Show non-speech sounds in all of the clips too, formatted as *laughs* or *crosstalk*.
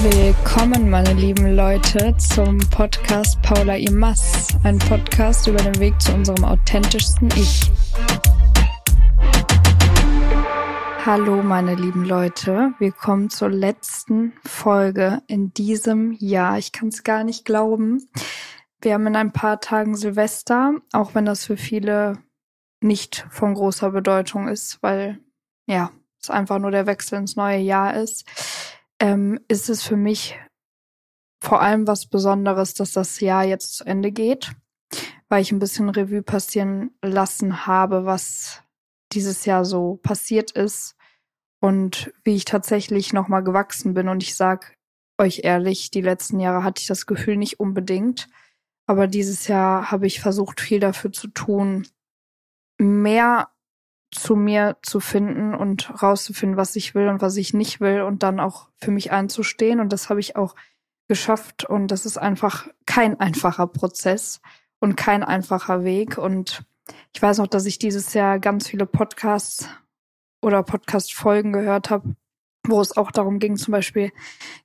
Willkommen, meine lieben Leute, zum Podcast Paula Imas, ein Podcast über den Weg zu unserem authentischsten Ich. Hallo, meine lieben Leute, wir kommen zur letzten Folge in diesem Jahr. Ich kann es gar nicht glauben. Wir haben in ein paar Tagen Silvester, auch wenn das für viele nicht von großer Bedeutung ist, weil ja, es einfach nur der Wechsel ins neue Jahr ist ähm, ist es für mich vor allem was Besonderes, dass das Jahr jetzt zu Ende geht, weil ich ein bisschen Revue passieren lassen habe, was dieses Jahr so passiert ist und wie ich tatsächlich nochmal gewachsen bin. Und ich sag euch ehrlich, die letzten Jahre hatte ich das Gefühl nicht unbedingt. Aber dieses Jahr habe ich versucht, viel dafür zu tun, mehr zu mir zu finden und rauszufinden, was ich will und was ich nicht will und dann auch für mich einzustehen. Und das habe ich auch geschafft. Und das ist einfach kein einfacher Prozess und kein einfacher Weg. Und ich weiß noch, dass ich dieses Jahr ganz viele Podcasts oder Podcast-Folgen gehört habe, wo es auch darum ging, zum Beispiel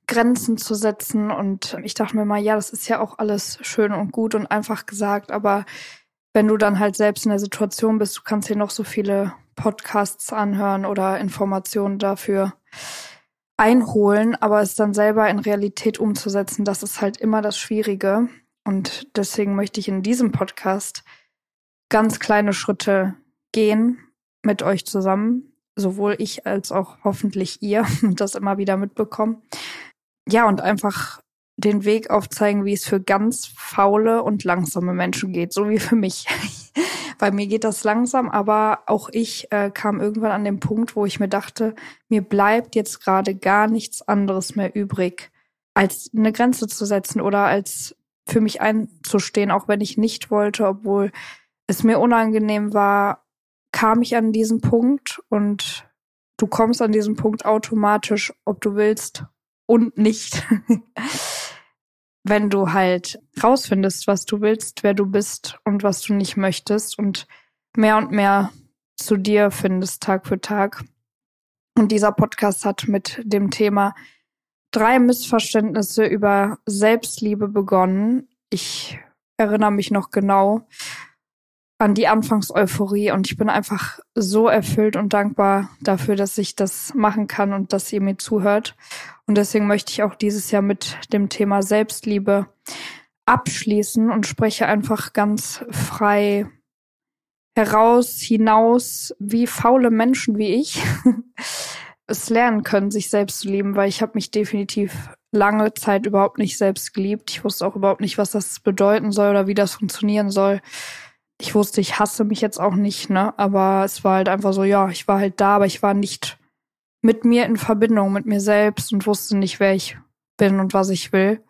Grenzen zu setzen. Und ich dachte mir mal, ja, das ist ja auch alles schön und gut und einfach gesagt, aber wenn du dann halt selbst in der Situation bist, du kannst dir noch so viele Podcasts anhören oder Informationen dafür einholen, aber es dann selber in Realität umzusetzen, das ist halt immer das Schwierige. Und deswegen möchte ich in diesem Podcast ganz kleine Schritte gehen mit euch zusammen, sowohl ich als auch hoffentlich ihr *laughs* das immer wieder mitbekommen. Ja, und einfach den Weg aufzeigen, wie es für ganz faule und langsame Menschen geht, so wie für mich. *laughs* Bei mir geht das langsam, aber auch ich äh, kam irgendwann an den Punkt, wo ich mir dachte, mir bleibt jetzt gerade gar nichts anderes mehr übrig, als eine Grenze zu setzen oder als für mich einzustehen, auch wenn ich nicht wollte, obwohl es mir unangenehm war, kam ich an diesen Punkt und du kommst an diesen Punkt automatisch, ob du willst und nicht. wenn du halt rausfindest, was du willst, wer du bist und was du nicht möchtest und mehr und mehr zu dir findest Tag für Tag. Und dieser Podcast hat mit dem Thema drei Missverständnisse über Selbstliebe begonnen. Ich erinnere mich noch genau an die Anfangseuphorie und ich bin einfach so erfüllt und dankbar dafür, dass ich das machen kann und dass ihr mir zuhört. Und deswegen möchte ich auch dieses Jahr mit dem Thema Selbstliebe abschließen und spreche einfach ganz frei heraus, hinaus, wie faule Menschen wie ich *laughs* es lernen können, sich selbst zu lieben, weil ich habe mich definitiv lange Zeit überhaupt nicht selbst geliebt. Ich wusste auch überhaupt nicht, was das bedeuten soll oder wie das funktionieren soll ich wusste, ich hasse mich jetzt auch nicht, ne? Aber es war halt einfach so, ja, ich war halt da, aber ich war nicht mit mir in Verbindung, mit mir selbst und wusste nicht, wer ich bin und was ich will.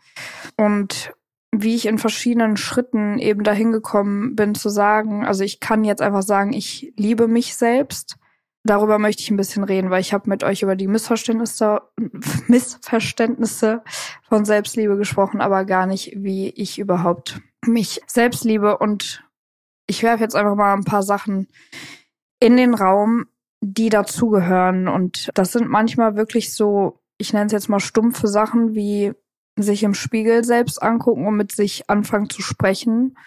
Und wie ich in verschiedenen Schritten eben dahin gekommen bin zu sagen, also ich kann jetzt einfach sagen, ich liebe mich selbst. Darüber möchte ich ein bisschen reden, weil ich habe mit euch über die Missverständnisse, *laughs* Missverständnisse von Selbstliebe gesprochen, aber gar nicht, wie ich überhaupt mich selbst liebe und ich werfe jetzt einfach mal ein paar Sachen in den Raum, die dazugehören. Und das sind manchmal wirklich so, ich nenne es jetzt mal stumpfe Sachen, wie sich im Spiegel selbst angucken und mit sich anfangen zu sprechen.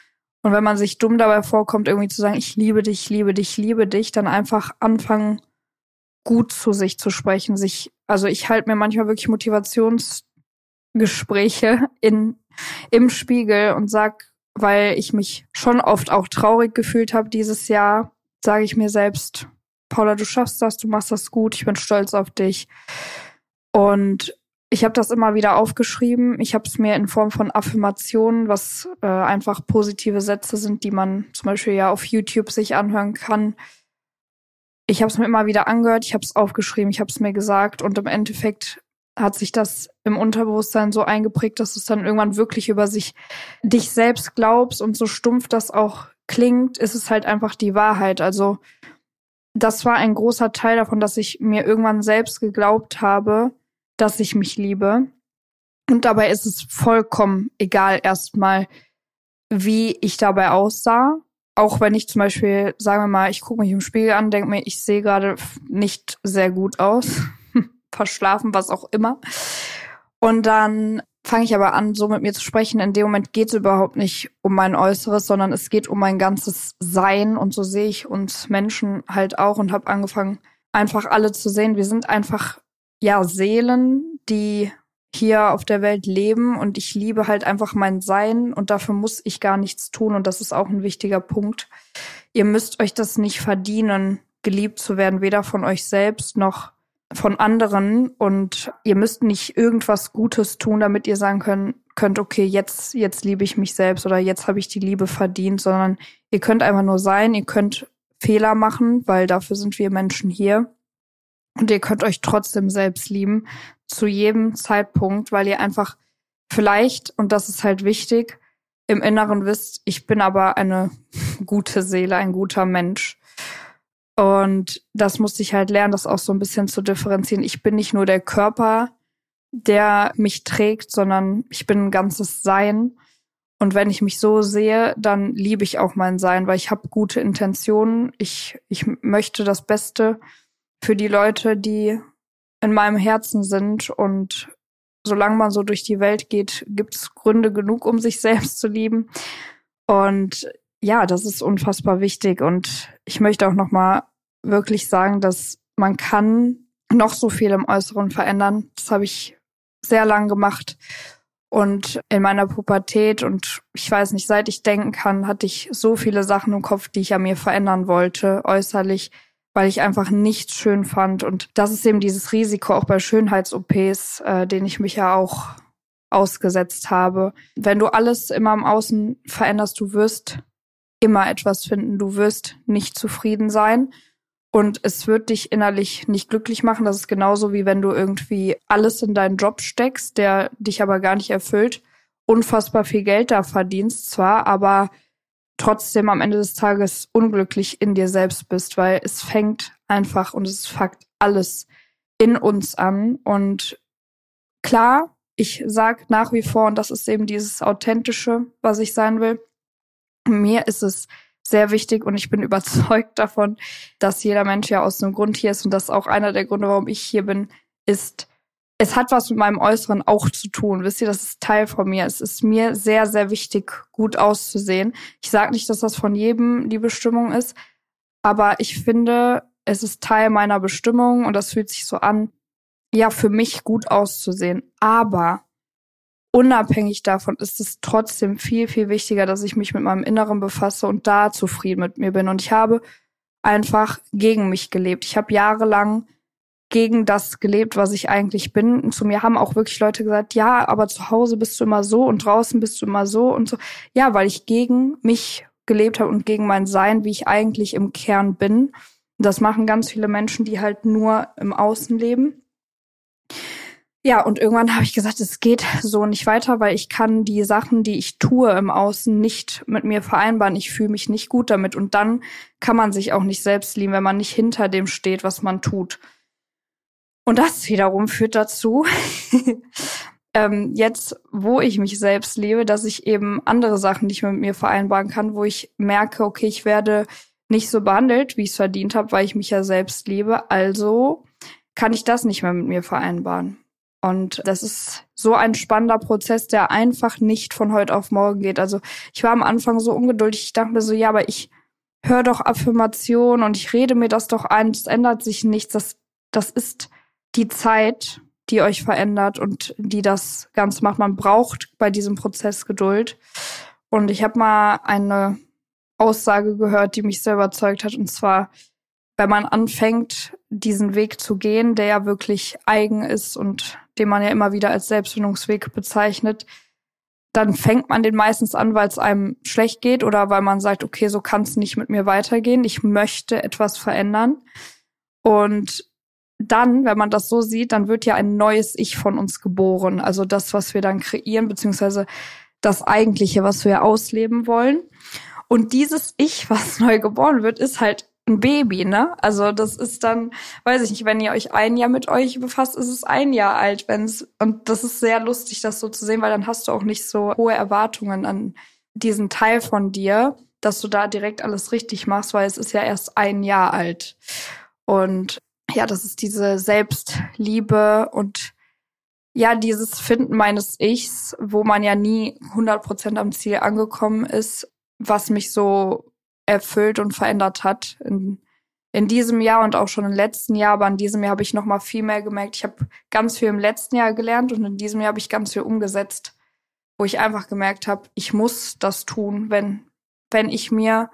Und wenn man sich dumm dabei vorkommt, irgendwie zu sagen, ich liebe dich, liebe dich, liebe dich, dann einfach anfangen, gut zu sich zu sprechen. Sich, also ich halte mir manchmal wirklich Motivationsgespräche *laughs* in, im Spiegel und sag, weil ich mich schon oft auch traurig gefühlt habe dieses Jahr, sage ich mir selbst, Paula, du schaffst das, du machst das gut, ich bin stolz auf dich. Und ich habe das immer wieder aufgeschrieben. Ich habe es mir in Form von Affirmationen, was äh, einfach positive Sätze sind, die man zum Beispiel ja auf YouTube sich anhören kann. Ich habe es mir immer wieder angehört, ich habe es aufgeschrieben, ich habe es mir gesagt und im Endeffekt hat sich das im Unterbewusstsein so eingeprägt, dass du es dann irgendwann wirklich über sich, dich selbst glaubst und so stumpf das auch klingt, ist es halt einfach die Wahrheit. Also das war ein großer Teil davon, dass ich mir irgendwann selbst geglaubt habe, dass ich mich liebe. Und dabei ist es vollkommen egal erstmal, wie ich dabei aussah. Auch wenn ich zum Beispiel, sagen wir mal, ich gucke mich im Spiegel an, denke mir, ich sehe gerade nicht sehr gut aus *laughs* verschlafen, was auch immer. Und dann fange ich aber an, so mit mir zu sprechen. In dem Moment geht es überhaupt nicht um mein Äußeres, sondern es geht um mein ganzes Sein. Und so sehe ich uns Menschen halt auch und habe angefangen, einfach alle zu sehen. Wir sind einfach, ja, Seelen, die hier auf der Welt leben und ich liebe halt einfach mein Sein und dafür muss ich gar nichts tun und das ist auch ein wichtiger Punkt. Ihr müsst euch das nicht verdienen, geliebt zu werden, weder von euch selbst noch von anderen und ihr müsst nicht irgendwas Gutes tun, damit ihr sagen könnt, könnt, okay, jetzt, jetzt liebe ich mich selbst oder jetzt habe ich die Liebe verdient, sondern ihr könnt einfach nur sein, ihr könnt Fehler machen, weil dafür sind wir Menschen hier. Und ihr könnt euch trotzdem selbst lieben, zu jedem Zeitpunkt, weil ihr einfach vielleicht, und das ist halt wichtig, im Inneren wisst, ich bin aber eine *laughs* gute Seele, ein guter Mensch. Und das musste ich halt lernen, das auch so ein bisschen zu differenzieren. Ich bin nicht nur der Körper, der mich trägt, sondern ich bin ein ganzes Sein. Und wenn ich mich so sehe, dann liebe ich auch mein Sein, weil ich habe gute Intentionen. Ich, ich möchte das Beste für die Leute, die in meinem Herzen sind. Und solange man so durch die Welt geht, gibt es Gründe genug, um sich *laughs* selbst zu lieben. Und ja, das ist unfassbar wichtig. Und ich möchte auch nochmal wirklich sagen, dass man kann noch so viel im Äußeren verändern. Das habe ich sehr lang gemacht. Und in meiner Pubertät und ich weiß nicht, seit ich denken kann, hatte ich so viele Sachen im Kopf, die ich an mir verändern wollte, äußerlich, weil ich einfach nichts schön fand. Und das ist eben dieses Risiko auch bei Schönheits-OPs, äh, den ich mich ja auch ausgesetzt habe. Wenn du alles immer im Außen veränderst, du wirst immer etwas finden. Du wirst nicht zufrieden sein. Und es wird dich innerlich nicht glücklich machen. Das ist genauso wie wenn du irgendwie alles in deinen Job steckst, der dich aber gar nicht erfüllt, unfassbar viel Geld da verdienst zwar, aber trotzdem am Ende des Tages unglücklich in dir selbst bist, weil es fängt einfach und es fuckt alles in uns an. Und klar, ich sag nach wie vor, und das ist eben dieses Authentische, was ich sein will, mir ist es sehr wichtig und ich bin *laughs* überzeugt davon, dass jeder Mensch ja aus einem Grund hier ist und das auch einer der Gründe, warum ich hier bin, ist, es hat was mit meinem Äußeren auch zu tun. Wisst ihr, das ist Teil von mir. Es ist mir sehr, sehr wichtig, gut auszusehen. Ich sage nicht, dass das von jedem die Bestimmung ist, aber ich finde, es ist Teil meiner Bestimmung und das fühlt sich so an, ja, für mich gut auszusehen. Aber unabhängig davon ist es trotzdem viel, viel wichtiger, dass ich mich mit meinem Inneren befasse und da zufrieden mit mir bin. Und ich habe einfach gegen mich gelebt. Ich habe jahrelang gegen das gelebt, was ich eigentlich bin. Und zu mir haben auch wirklich Leute gesagt, ja, aber zu Hause bist du immer so und draußen bist du immer so und so. Ja, weil ich gegen mich gelebt habe und gegen mein Sein, wie ich eigentlich im Kern bin. Das machen ganz viele Menschen, die halt nur im Außen leben. Ja, und irgendwann habe ich gesagt, es geht so nicht weiter, weil ich kann die Sachen, die ich tue im Außen, nicht mit mir vereinbaren. Ich fühle mich nicht gut damit. Und dann kann man sich auch nicht selbst lieben, wenn man nicht hinter dem steht, was man tut. Und das wiederum führt dazu, *laughs* ähm, jetzt, wo ich mich selbst liebe, dass ich eben andere Sachen nicht mehr mit mir vereinbaren kann, wo ich merke, okay, ich werde nicht so behandelt, wie ich es verdient habe, weil ich mich ja selbst liebe. Also kann ich das nicht mehr mit mir vereinbaren. Und das ist so ein spannender Prozess, der einfach nicht von heute auf morgen geht. Also ich war am Anfang so ungeduldig. Ich dachte mir so, ja, aber ich höre doch Affirmationen und ich rede mir das doch ein. Es ändert sich nichts. Das, das ist die Zeit, die euch verändert und die das Ganze macht. Man braucht bei diesem Prozess Geduld. Und ich habe mal eine Aussage gehört, die mich sehr überzeugt hat. Und zwar, wenn man anfängt, diesen Weg zu gehen, der ja wirklich eigen ist und den man ja immer wieder als Selbstfindungsweg bezeichnet, dann fängt man den meistens an, weil es einem schlecht geht oder weil man sagt, okay, so kann es nicht mit mir weitergehen. Ich möchte etwas verändern. Und dann, wenn man das so sieht, dann wird ja ein neues Ich von uns geboren. Also das, was wir dann kreieren, beziehungsweise das Eigentliche, was wir ausleben wollen. Und dieses Ich, was neu geboren wird, ist halt ein Baby, ne? Also das ist dann, weiß ich nicht, wenn ihr euch ein Jahr mit euch befasst, ist es ein Jahr alt, wenn's und das ist sehr lustig, das so zu sehen, weil dann hast du auch nicht so hohe Erwartungen an diesen Teil von dir, dass du da direkt alles richtig machst, weil es ist ja erst ein Jahr alt. Und ja, das ist diese Selbstliebe und ja, dieses Finden meines Ichs, wo man ja nie 100% am Ziel angekommen ist, was mich so erfüllt und verändert hat in, in diesem Jahr und auch schon im letzten Jahr. Aber in diesem Jahr habe ich noch mal viel mehr gemerkt. Ich habe ganz viel im letzten Jahr gelernt und in diesem Jahr habe ich ganz viel umgesetzt, wo ich einfach gemerkt habe, ich muss das tun, wenn, wenn ich mir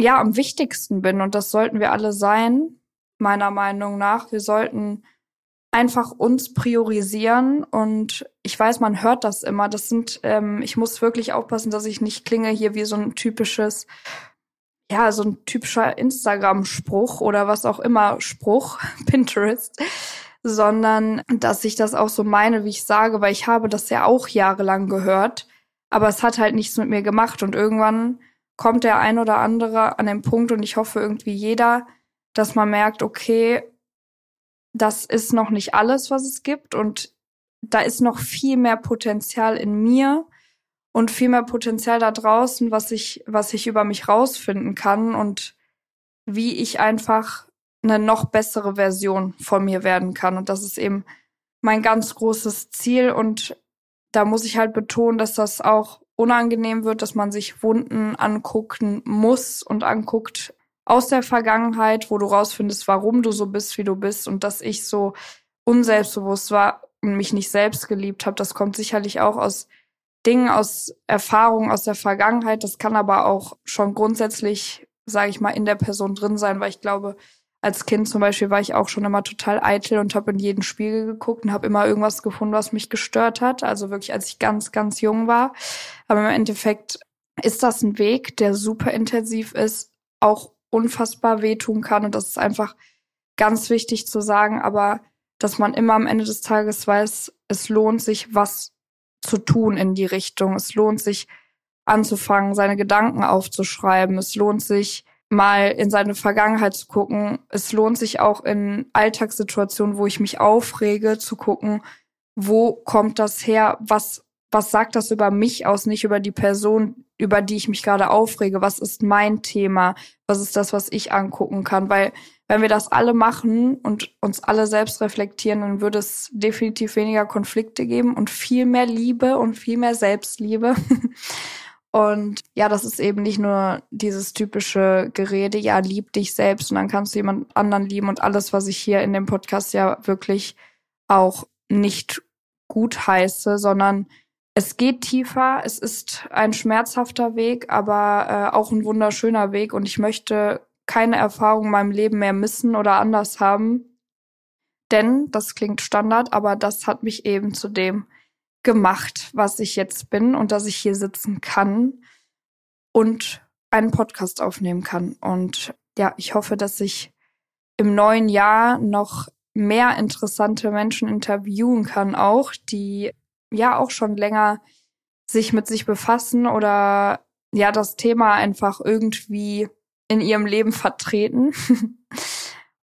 ja am wichtigsten bin. Und das sollten wir alle sein, meiner Meinung nach. Wir sollten einfach uns priorisieren und ich weiß, man hört das immer. Das sind, ähm, ich muss wirklich aufpassen, dass ich nicht klinge hier wie so ein typisches, ja, so ein typischer Instagram-Spruch oder was auch immer Spruch, *laughs* Pinterest, sondern dass ich das auch so meine, wie ich sage, weil ich habe das ja auch jahrelang gehört, aber es hat halt nichts mit mir gemacht und irgendwann kommt der ein oder andere an den Punkt und ich hoffe irgendwie jeder, dass man merkt, okay, das ist noch nicht alles, was es gibt und da ist noch viel mehr Potenzial in mir und viel mehr Potenzial da draußen, was ich, was ich über mich rausfinden kann und wie ich einfach eine noch bessere Version von mir werden kann. Und das ist eben mein ganz großes Ziel. Und da muss ich halt betonen, dass das auch unangenehm wird, dass man sich Wunden angucken muss und anguckt, aus der Vergangenheit, wo du rausfindest, warum du so bist, wie du bist und dass ich so unselbstbewusst war und mich nicht selbst geliebt habe. Das kommt sicherlich auch aus Dingen, aus Erfahrungen aus der Vergangenheit. Das kann aber auch schon grundsätzlich, sage ich mal, in der Person drin sein, weil ich glaube, als Kind zum Beispiel war ich auch schon immer total eitel und habe in jeden Spiegel geguckt und habe immer irgendwas gefunden, was mich gestört hat. Also wirklich, als ich ganz, ganz jung war. Aber im Endeffekt ist das ein Weg, der super intensiv ist, auch unfassbar wehtun kann. Und das ist einfach ganz wichtig zu sagen, aber dass man immer am Ende des Tages weiß, es lohnt sich, was zu tun in die Richtung. Es lohnt sich anzufangen, seine Gedanken aufzuschreiben. Es lohnt sich mal in seine Vergangenheit zu gucken. Es lohnt sich auch in Alltagssituationen, wo ich mich aufrege, zu gucken, wo kommt das her? Was, was sagt das über mich aus, nicht über die Person, über die ich mich gerade aufrege? Was ist mein Thema? Was ist das, was ich angucken kann? Weil wenn wir das alle machen und uns alle selbst reflektieren, dann würde es definitiv weniger Konflikte geben und viel mehr Liebe und viel mehr Selbstliebe. *laughs* Und ja, das ist eben nicht nur dieses typische Gerede, ja, lieb dich selbst und dann kannst du jemand anderen lieben und alles, was ich hier in dem Podcast ja wirklich auch nicht gut heiße, sondern es geht tiefer, es ist ein schmerzhafter Weg, aber äh, auch ein wunderschöner Weg und ich möchte keine Erfahrung in meinem Leben mehr missen oder anders haben. Denn, das klingt Standard, aber das hat mich eben zu dem gemacht, was ich jetzt bin und dass ich hier sitzen kann und einen Podcast aufnehmen kann. Und ja, ich hoffe, dass ich im neuen Jahr noch mehr interessante Menschen interviewen kann, auch die ja auch schon länger sich mit sich befassen oder ja das Thema einfach irgendwie in ihrem Leben vertreten. *laughs*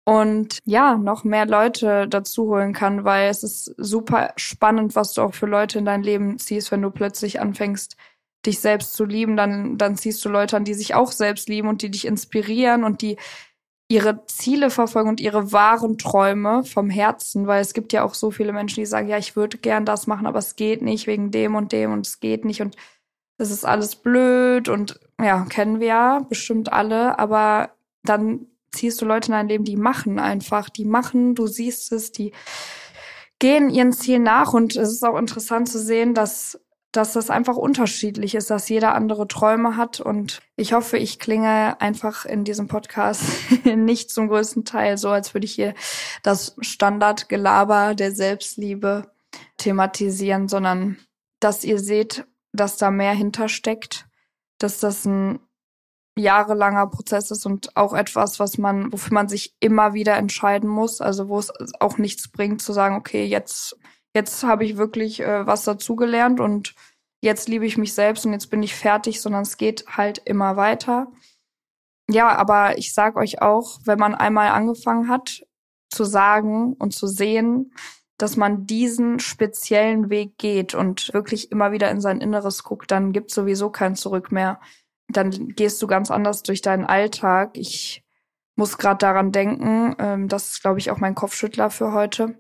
Und ja, noch mehr Leute dazu holen kann, weil es ist super spannend, was du auch für Leute in dein Leben ziehst, wenn du plötzlich anfängst, dich selbst zu lieben, dann, dann ziehst du Leute an, die sich auch selbst lieben und die dich inspirieren und die ihre Ziele verfolgen und ihre wahren Träume vom Herzen, weil es gibt ja auch so viele Menschen, die sagen, ja, ich würde gern das machen, aber es geht nicht wegen dem und dem und es geht nicht. Und es ist alles blöd und ja, kennen wir ja bestimmt alle, aber dann ziehst du Leute in dein Leben, die machen einfach, die machen, du siehst es, die gehen ihren Zielen nach und es ist auch interessant zu sehen, dass dass das einfach unterschiedlich ist, dass jeder andere Träume hat. Und ich hoffe, ich klinge einfach in diesem Podcast *laughs* nicht zum größten Teil so, als würde ich hier das Standardgelaber der Selbstliebe thematisieren, sondern dass ihr seht, dass da mehr hintersteckt, dass das ein jahrelanger Prozess ist und auch etwas, was man, wofür man sich immer wieder entscheiden muss, also wo es auch nichts bringt zu sagen, okay, jetzt jetzt habe ich wirklich äh, was dazugelernt und jetzt liebe ich mich selbst und jetzt bin ich fertig, sondern es geht halt immer weiter. Ja, aber ich sag euch auch, wenn man einmal angefangen hat zu sagen und zu sehen, dass man diesen speziellen Weg geht und wirklich immer wieder in sein Inneres guckt, dann gibt sowieso kein Zurück mehr. Dann gehst du ganz anders durch deinen Alltag. Ich muss gerade daran denken, ähm, das ist, glaube ich, auch mein Kopfschüttler für heute,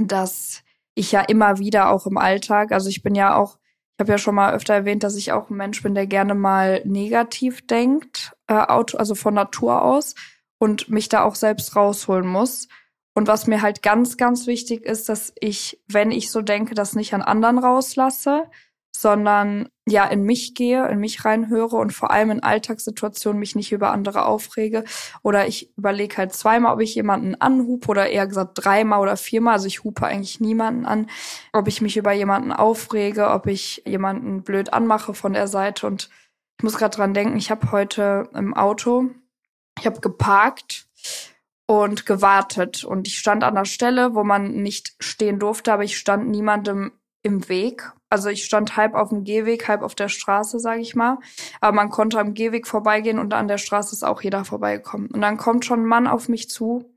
dass ich ja immer wieder auch im Alltag, also ich bin ja auch, ich habe ja schon mal öfter erwähnt, dass ich auch ein Mensch bin, der gerne mal negativ denkt, äh, also von Natur aus und mich da auch selbst rausholen muss. Und was mir halt ganz, ganz wichtig ist, dass ich, wenn ich so denke, das nicht an anderen rauslasse, sondern ja in mich gehe, in mich reinhöre und vor allem in Alltagssituationen mich nicht über andere aufrege. Oder ich überlege halt zweimal, ob ich jemanden anhupe oder eher gesagt dreimal oder viermal. Also ich hupe eigentlich niemanden an, ob ich mich über jemanden aufrege, ob ich jemanden blöd anmache von der Seite. Und ich muss gerade dran denken, ich habe heute im Auto, ich habe geparkt und gewartet. Und ich stand an der Stelle, wo man nicht stehen durfte, aber ich stand niemandem im Weg. Also ich stand halb auf dem Gehweg, halb auf der Straße, sage ich mal. Aber man konnte am Gehweg vorbeigehen und an der Straße ist auch jeder vorbeigekommen. Und dann kommt schon ein Mann auf mich zu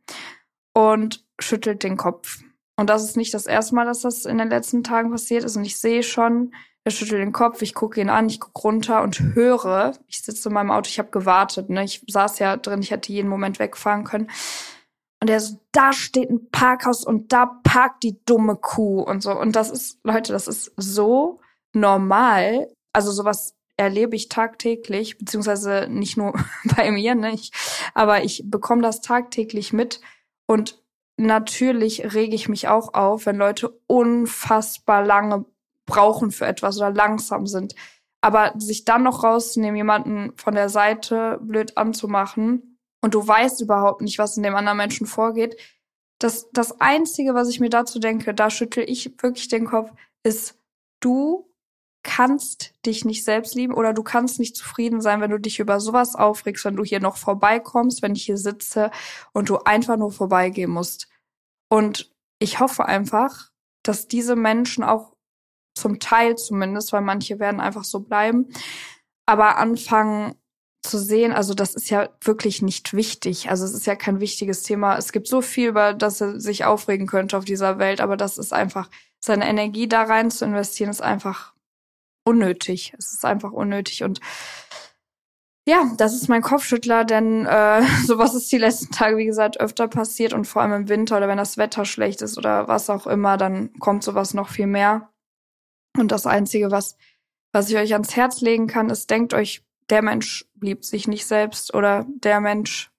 und schüttelt den Kopf. Und das ist nicht das erste Mal, dass das in den letzten Tagen passiert ist. Und ich sehe schon, er schüttelt den Kopf, ich gucke ihn an, ich gucke runter und höre, ich sitze in meinem Auto, ich habe gewartet, ne? Ich saß ja drin, ich hätte jeden Moment wegfahren können. Und er so, da steht ein Parkhaus und da parkt die dumme Kuh und so. Und das ist, Leute, das ist so normal. Also sowas erlebe ich tagtäglich, beziehungsweise nicht nur *laughs* bei mir, ne? Ich, aber ich bekomme das tagtäglich mit. Und natürlich rege ich mich auch auf, wenn Leute unfassbar lange brauchen für etwas oder langsam sind. Aber sich dann noch rauszunehmen, jemanden von der Seite blöd anzumachen, und du weißt überhaupt nicht, was in dem anderen Menschen vorgeht. Das, das Einzige, was ich mir dazu denke, da schüttel ich wirklich den Kopf, ist, du kannst dich nicht selbst lieben oder du kannst nicht zufrieden sein, wenn du dich über sowas aufregst, wenn du hier noch vorbeikommst, wenn ich hier sitze und du einfach nur vorbeigehen musst. Und ich hoffe einfach, dass diese Menschen auch zum Teil zumindest, weil manche werden einfach so bleiben, aber anfangen, zu sehen, also das ist ja wirklich nicht wichtig. Also es ist ja kein wichtiges Thema. Es gibt so viel, über das er sich aufregen könnte auf dieser Welt, aber das ist einfach, seine Energie da rein zu investieren, ist einfach unnötig. Es ist einfach unnötig. Und ja, das ist mein Kopfschüttler, denn äh, *laughs* sowas ist die letzten Tage, wie gesagt, öfter passiert und vor allem im Winter oder wenn das Wetter schlecht ist oder was auch immer, dann kommt sowas noch viel mehr. Und das Einzige, was, was ich euch ans Herz legen kann, ist, denkt euch der Mensch liebt sich nicht selbst oder der Mensch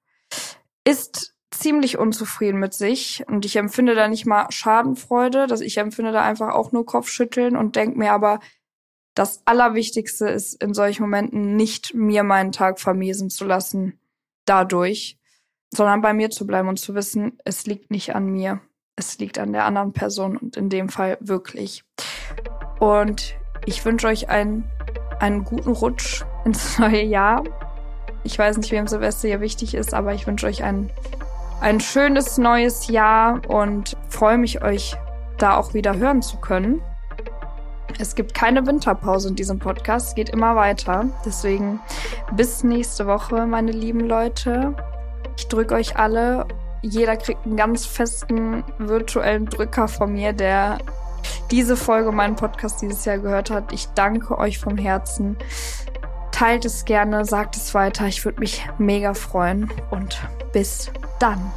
ist ziemlich unzufrieden mit sich und ich empfinde da nicht mal Schadenfreude, dass ich empfinde da einfach auch nur Kopfschütteln und denke mir aber, das Allerwichtigste ist in solchen Momenten nicht mir meinen Tag vermiesen zu lassen dadurch, sondern bei mir zu bleiben und zu wissen, es liegt nicht an mir, es liegt an der anderen Person und in dem Fall wirklich. Und ich wünsche euch einen, einen guten Rutsch ins *laughs* neue Jahr. Ich weiß nicht, wem Silvester hier wichtig ist, aber ich wünsche euch ein, ein schönes neues Jahr und freue mich, euch da auch wieder hören zu können. Es gibt keine Winterpause in diesem Podcast, es geht immer weiter. Deswegen bis nächste Woche, meine lieben Leute. Ich drücke euch alle. Jeder kriegt einen ganz festen virtuellen Drücker von mir, der diese Folge meinen Podcast dieses Jahr gehört hat. Ich danke euch vom Herzen. Teilt es gerne, sagt es weiter. Ich würde mich mega freuen und bis dann.